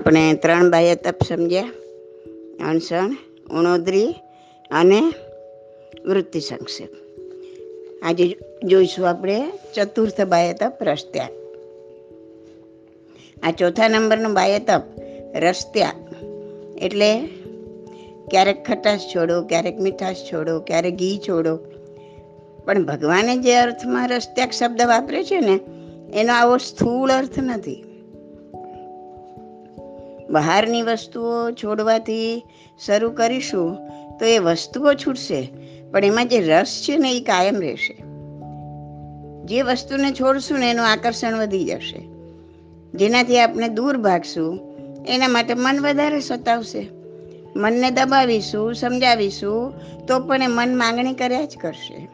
આપણે ત્રણ બાહ્ય તપ સમજ્યા. અણસણ, ઉણોદરી અને વૃત્તિ સંક્ષેપ. આજે જોઈશું આપણે ચતુર્થ બાહ્ય તપ રસ્ત્યા. આ ચોથા નંબરનું બાહ્ય તપ રસ્ત્યા. એટલે ક્યારેક ખટાશ છોડો, ક્યારેક મીઠાશ છોડો, ક્યારેક ઘી છોડો. પણ ભગવાને જે અર્થમાં રસ્ત્યાક શબ્દ વાપરે છે ને, એનો આવો સ્થૂળ અર્થ નથી. બહારની વસ્તુઓ છોડવાથી શરૂ કરીશું તો એ વસ્તુઓ છૂટશે, પણ એમાં જે રસ છે ને એ કાયમ રહેશે. જે વસ્તુને છોડશું ને એનું આકર્ષણ વધી જશે. જેનાથી આપણે દૂર ભાગશું, એના માટે મન વધારે સતાવશે. મનને દબાવીશું, સમજાવીશું, તો પણ એ મન માંગણી કર્યા જ કરશે.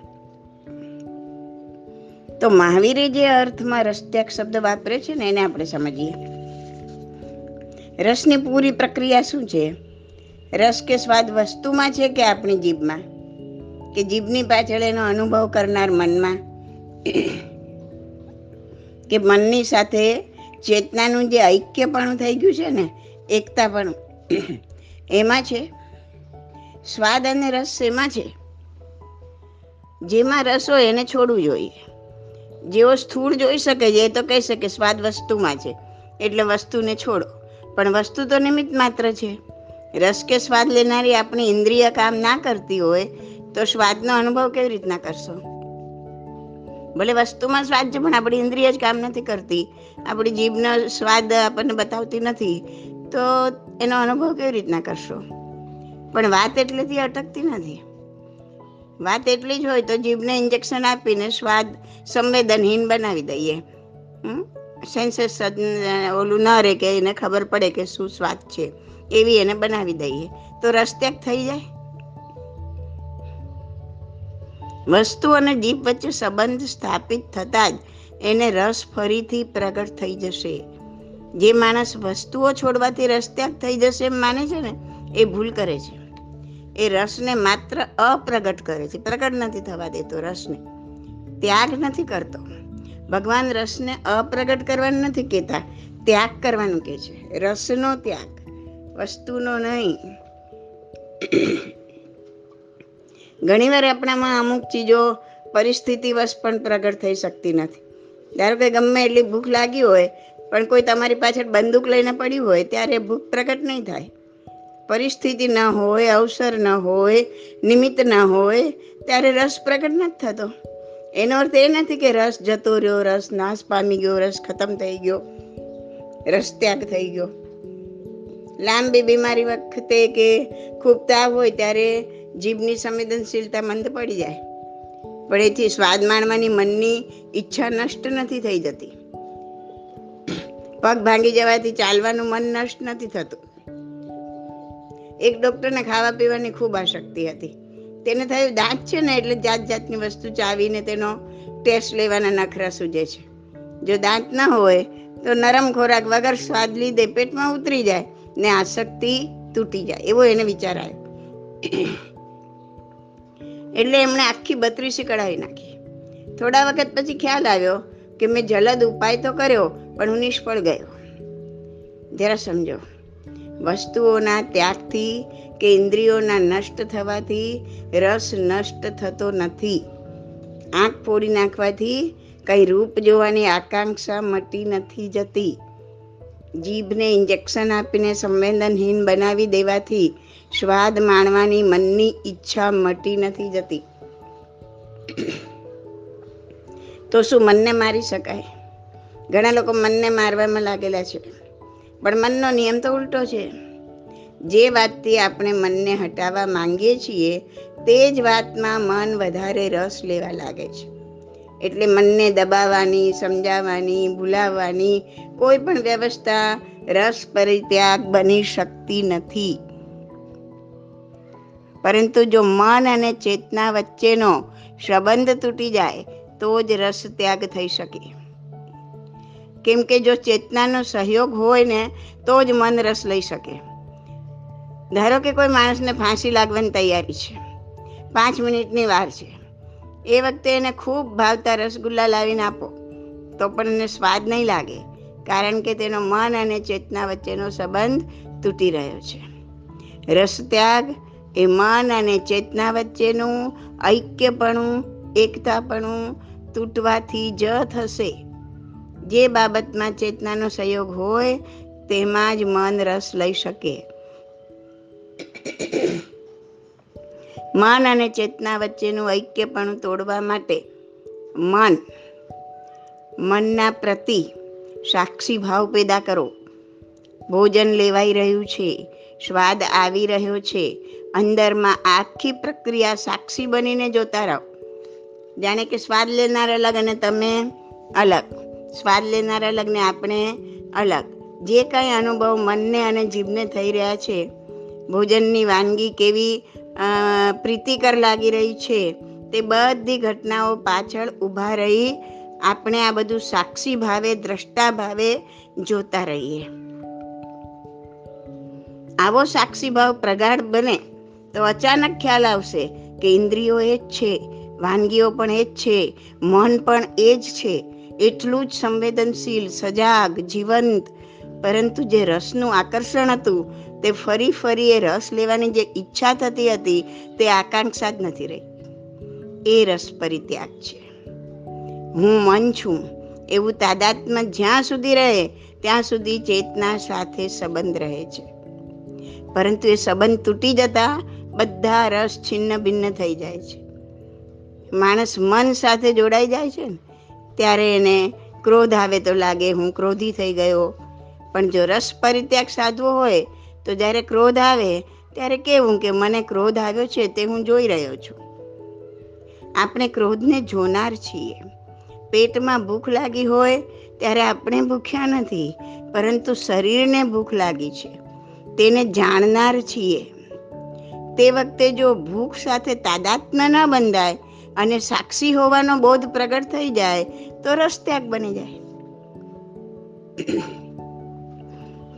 તો મહાવીરે જે અર્થમાં રસ્ત્યાક શબ્દ વાપરે છે ને એને આપણે સમજીએ. રસની પૂરી પ્રક્રિયા શું છે? રસ કે સ્વાદ વસ્તુમાં છે કે આપણી જીભમાં? કે જીભની પાછળ એનો અનુભવ કરનાર મનમાં? કે મનની સાથે ચેતનાનું જે ઐક્યપણું થઈ ગયું છે ને એકતાપણું એમાં છે? સ્વાદ અને રસ એમાં છે? જેમાં રસ હોય એને છોડવું જોઈએ. જેવો સ્થૂળ જોઈ શકે છે એ તો કહી શકે સ્વાદ વસ્તુમાં છે. એટલે વસ્તુને છોડો. પણ વસ્તુ તો નિમિત્ત માત્ર છે. રસ કે સ્વાદ લેનારી આપણી ઇન્દ્રિય કામ ના કરતી હોય, તો સ્વાદનો અનુભવ કેવી રીતના કરશો? ભલે વસ્તુમાં સ્વાદ છે, પણ આપણી ઇન્દ્રિય જ કામ નથી કરતી. આપણી જીભનો સ્વાદ આપણને બતાવતી નથી, તો એનો અનુભવ કેવી રીતના કરશો? પણ વાત એટલેથી અટકતી નથી. વાત એટલી જ હોય તો જીભને ઇન્જેક્શન આપીને સ્વાદ સંવેદનહીન બનાવી દઈએ. સેન્સેસ ઓલું ન રહે કે એને ખબર પડે કે શું સ્વાદ છે. એવી એને બનાવી દઈએ. તો રસ્ત્યાગ થઈ જાય. વસ્તુ અને જીભ વચ્ચે સંબંધ સ્થાપિત થતાં જ એને રસ ફરીથી પ્રગટ થઈ જશે. જે માણસ વસ્તુઓ છોડવાથી રસ્ત્યાગ થઈ જશે એમ માને છે ને, એ ભૂલ કરે છે. એ રસને માત્ર અપ્રગટ કરે છે. પ્રગટ નથી થવા દેતો રસને. ત્યાગ નથી કરતો. ભગવાન રસને અપ્રગટ કરવાનું નથી કહેતા, ત્યાગ કરવાનું કહે છે. રસનો ત્યાગ, વસ્તુનો નહીં. ઘણીવાર આપણામાં અમુક ચીજો પરિસ્થિતિવશ પણ પ્રગટ થઈ શકતી નથી. ધારો કે ગમે એટલી ભૂખ લાગી હોય, પણ કોઈ તમારી પાછળ બંદૂક લઈને પડ્યું હોય, ત્યારે ભૂખ પ્રગટ નહીં થાય. પરિસ્થિતિ ન હોય, અવસર ન હોય, નિમિત્ત ન હોય, ત્યારે રસ પ્રગટ નથી થતો. એનો અર્થ એ નથી કે રસ જતો રહ્યો, રસ નાશ પામી ગયો, રસ ખતમ થઈ ગયો, રસ ત્યાગ થઈ ગયો. લાંબી બીમારી વખતે કે ખૂબ તાવ હોય ત્યારે જીભની સંવેદનશીલતા મંદ પડી જાય. પણ એથી સ્વાદ માણવાની મનની ઈચ્છા નષ્ટ નથી થઈ જતી. પગ ભાંગી જવાથી ચાલવાનું મન નષ્ટ નથી થતું. એક ડૉક્ટરને ખાવા પીવાની ખૂબ આસક્તિ હતી. તેને થયું દાંત છે ને એટલે જાત જાતની વસ્તુ ચાવીને તેનો ટેસ્ટ લેવાના નખરા સૂજે છે. જો દાંત ન હોય તો નરમ ખોરાક વગર સ્વાદ લીધે પેટમાં ઉતરી જાય ને આસક્તિ તૂટી જાય. એવો એને વિચાર આવ્યો. એટલે એમણે આખી બત્રીસી કઢાવી નાખી. થોડા વખત પછી ખ્યાલ આવ્યો કે મેં જલદ ઉપાય તો કર્યો, પણ હું નિષ્ફળ ગયો. જરા સમજો. વસ્તુઓના ત્યાગથી કે ઇન્દ્રિયોના નષ્ટ થવાથી રસ નષ્ટ થતો નથી. આંખ ફોડી નાખવાથી કંઈ રૂપ જોવાની આકાંક્ષા મટી નથી જતી. જીભને ઇન્જેક્શન આપીને સંવેદનહીન બનાવી દેવાથી સ્વાદ માણવાની મનની ઈચ્છા મટી નથી જતી. તો શું મનને મારી શકાય? ઘણા લોકો મનને મારવામાં લાગેલા છે. પણ મનનો નિયમ તો ઉલટો છે. જે વાતથી આપણે મનને હટાવવા માંગીએ છીએ, તે જ વાતમાં મન વધારે રસ લેવા લાગે છે. એટલે મનને દબાવવાની, સમજાવવાની, ભૂલાવવાની કોઈ પણ વ્યવસ્થા રસ પરિત્યાગ બની શકતી નથી. પરંતુ જો મન અને ચેતના વચ્ચેનો સંબંધ તૂટી જાય, તો જ રસ ત્યાગ થઈ શકે. કેમ કે જો ચેતનાનો સહયોગ હોય ને, તો જ મન રસ લઈ શકે. ધારો કે કોઈ માણસને ફાંસી લાગવાની તૈયારી છે. પાંચ મિનિટની વાર છે. એ વખતે એને ખૂબ ભાવતા રસગુલ્લા લાવીને આપો, તો પણ એને સ્વાદ નહીં લાગે, કારણ કે તેનો મન અને ચેતના વચ્ચેનો સંબંધ તૂટી રહ્યો છે. રસ ત્યાગ એ મન અને ચેતના વચ્ચેનું ઐક્યપણું, એકતાપણું તૂટવાથી જ થશે. જે બાબતમાં ચેતનાનો સહયોગ હોય, તેમાં જ મન રસ લઈ શકે. મન અને ચેતના વચ્ચેનું ઐક્યપણું તોડવા માટે મન, મનના પ્રતિ સાક્ષી ભાવ પેદા કરો. ભોજન લેવાઈ રહ્યું છે, સ્વાદ આવી રહ્યો છે, અંદરમાં આખી પ્રક્રિયા સાક્ષી બનીને જોતા રહો. જાણે કે સ્વાદ લેનાર અલગ અને તમે અલગ. સ્વાદ લેનાર અલગ ને આપણે અલગ. જે કંઈ અનુભવ મનને અને જીભને થઈ રહ્યા છે. ભોજનની વાનગી કેવી પ્રીતિકર લાગી રહી છે. તે બધી ઘટનાઓ પાછળ ઊભા રહી આપણે આ બધું સાક્ષી ભાવે, દ્રષ્ટા ભાવે જોતા રહીએ. આવો સાક્ષી ભાવ પ્રગાઢ બને તો અચાનક ખ્યાલ આવશે કે ઇન્દ્રિયો એ જ છે, વાનગીઓ પણ એ જ છે, મન પણ એ જ છે. એટલું જ સંવેદનશીલ, સજાગ, જીવંત. પરંતુ જે રસનું આકર્ષણ હતું, તે ફરી ફરી એ રસ લેવાની જે ઈચ્છા થતી હતી, તે આકાંક્ષા જ નથી રહી. એ રસ પરિત્યાગ છે. હું મન છું, એવું તાદાત્મ્ય જ્યાં સુધી રહે, ત્યાં સુધી ચેતના સાથે સંબંધ રહે છે. પરંતુ એ સંબંધ તૂટી જતા, બધા રસ છિન્ન ભિન્ન થઈ જાય છે. માણસ મન સાથે જોડાઈ જાય છે ને? ત્યારે એને ક્રોધ આવે તો લાગે, હું ક્રોધી થઈ ગયો. પણ જો રસ પરિત્યાગ સાધવો હોય, તો જ્યારે ક્રોધ આવે, ત્યારે કેવું કે મને ક્રોધ આવ્યો છે તે હું જોઈ રહ્યો છું. આપણે ક્રોધને જોનાર છીએ. પેટમાં ભૂખ લાગી હોય, ત્યારે આપણે ભૂખ્યા નથી, પરંતુ શરીરને ભૂખ લાગી છે. તેને જાણનાર છીએ. તે વખતે જો ભૂખ સાથે તાદાત્મ્ય ન બંધાય અને સાક્ષી હોવાનો બોધ પ્રગટ થઈ જાય તો રસ ત્યાગ બની જાય.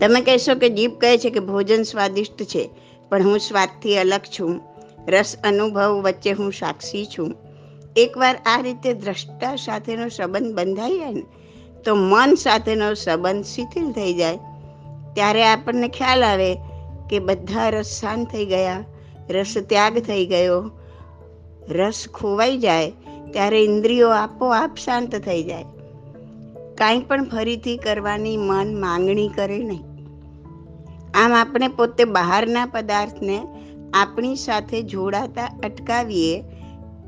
તમે કહેશો કે જીભ કહે છે કે ભોજન સ્વાદિષ્ટ છે, પણ હું સ્વાદથી અલગ છું. રસ અનુભવ વચ્ચે હું સાક્ષી છું. એકવાર આ રીતે દ્રષ્ટા સાથેનો સંબંધ બંધાઈ જાય ને, તો મન સાથેનો સંબંધ શિથિલ થઈ જાય. ત્યારે આપણને ખ્યાલ આવે કે બધા રસ શાંત થઈ ગયા, રસ ત્યાગ થઈ ગયો રસ ખોવાઈ જાય, ત્યારે ઇન્દ્રિયો આપોઆપ શાંત થઈ જાય. કાંઈ પણ ફરીથી કરવાની મન માંગણી કરે નહીં. આમ આપણે પોતે બહારના પદાર્થને આપણી સાથે જોડાતા અટકાવીએ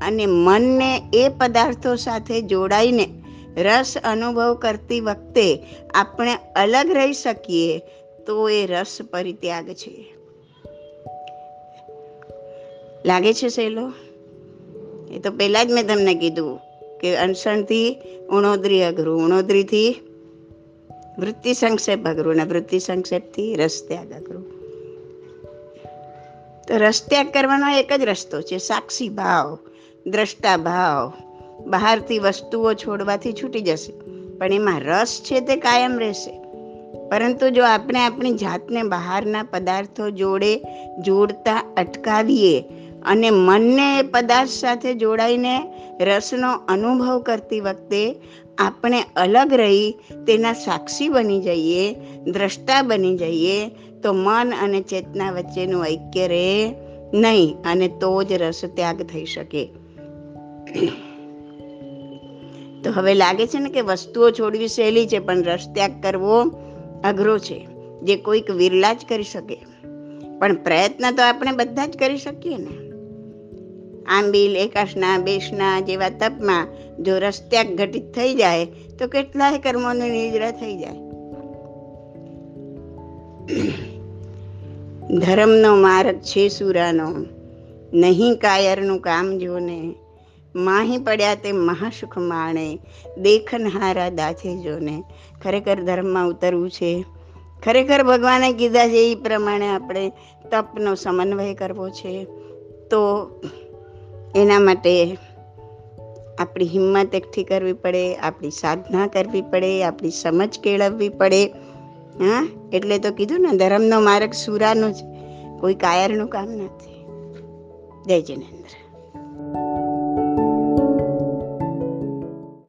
અને મનને એ પદાર્થો સાથે જોડાઈને રસ અનુભવ કરતી વખતે આપણે અલગ રહી શકીએ, તો એ રસ પરિત્યાગ છે. લાગે છે સહેલો એ તો પહેલાં જ મેં તમને કીધું કે અનશણથી ઉણોદરી અઘરું. ઉણોદરીથી વૃત્તિ સંક્ષેપ અઘરું અને વૃત્તિ સંક્ષેપથી રસ ત્યાગ અઘરું. તો રસ્ત્યાગ કરવાનો એક જ રસ્તો છે. સાક્ષી ભાવ, દ્રષ્ટા ભાવ બહારથી વસ્તુઓ છોડવાથી છૂટી જશે. પણ એમાં રસ છે તે કાયમ રહેશે. પરંતુ જો આપણે આપણી જાતને બહારના પદાર્થો જોડે જોડતા અટકાવીએ અને મનને પદાર્થ સાથે જોડાઈને રસનો અનુભવ કરતી વખતે આપણે અલગ રહી તેના સાક્ષી બની જઈએ, દ્રષ્ટા બની જઈએ, તો મન અને ચેતના વચ્ચેનું ઐક્ય રહે નહીં અને તો જ રસ ત્યાગ થઈ શકે. તો હવે લાગે છે ને કે વસ્તુઓ છોડવી સહેલી છે, પણ રસ ત્યાગ કરવો અઘરો છે, જે કોઈક વિરલા જ કરી શકે. પણ પ્રયત્ન તો આપણે બધા જ કરી શકીએ ને. આંબીલ, એકાશના, બેસના જેવા તપમાં જો રસ્ત્યાગ ઘટિત થઈ જાય, તો કેટલાય કર્મોની નિદ્રા થઈ જાય. ધર્મનો માર્ગ છે સુરાનો, નહીં કાયરનું કામ જોને. માહી પડ્યા તે મહાસુખ માણે દેખનહારા દાથે જોને. ખરેખર ધર્મમાં ઉતરવું છે. ખરેખર ભગવાને કીધા છે એ પ્રમાણે આપણે તપનો સમન્વય કરવો છે. તો એના માટે આપણી હિંમત એકઠી કરવી પડે, આપણી સાધના કરવી પડે, આપણી સમજ કેળવવી પડે. હા, એટલે તો કીધું ને, ધર્મનો માર્ગ સુરાનો છે કોઈ કાયરનું કામ નથી. જય જિનેન્દ્ર.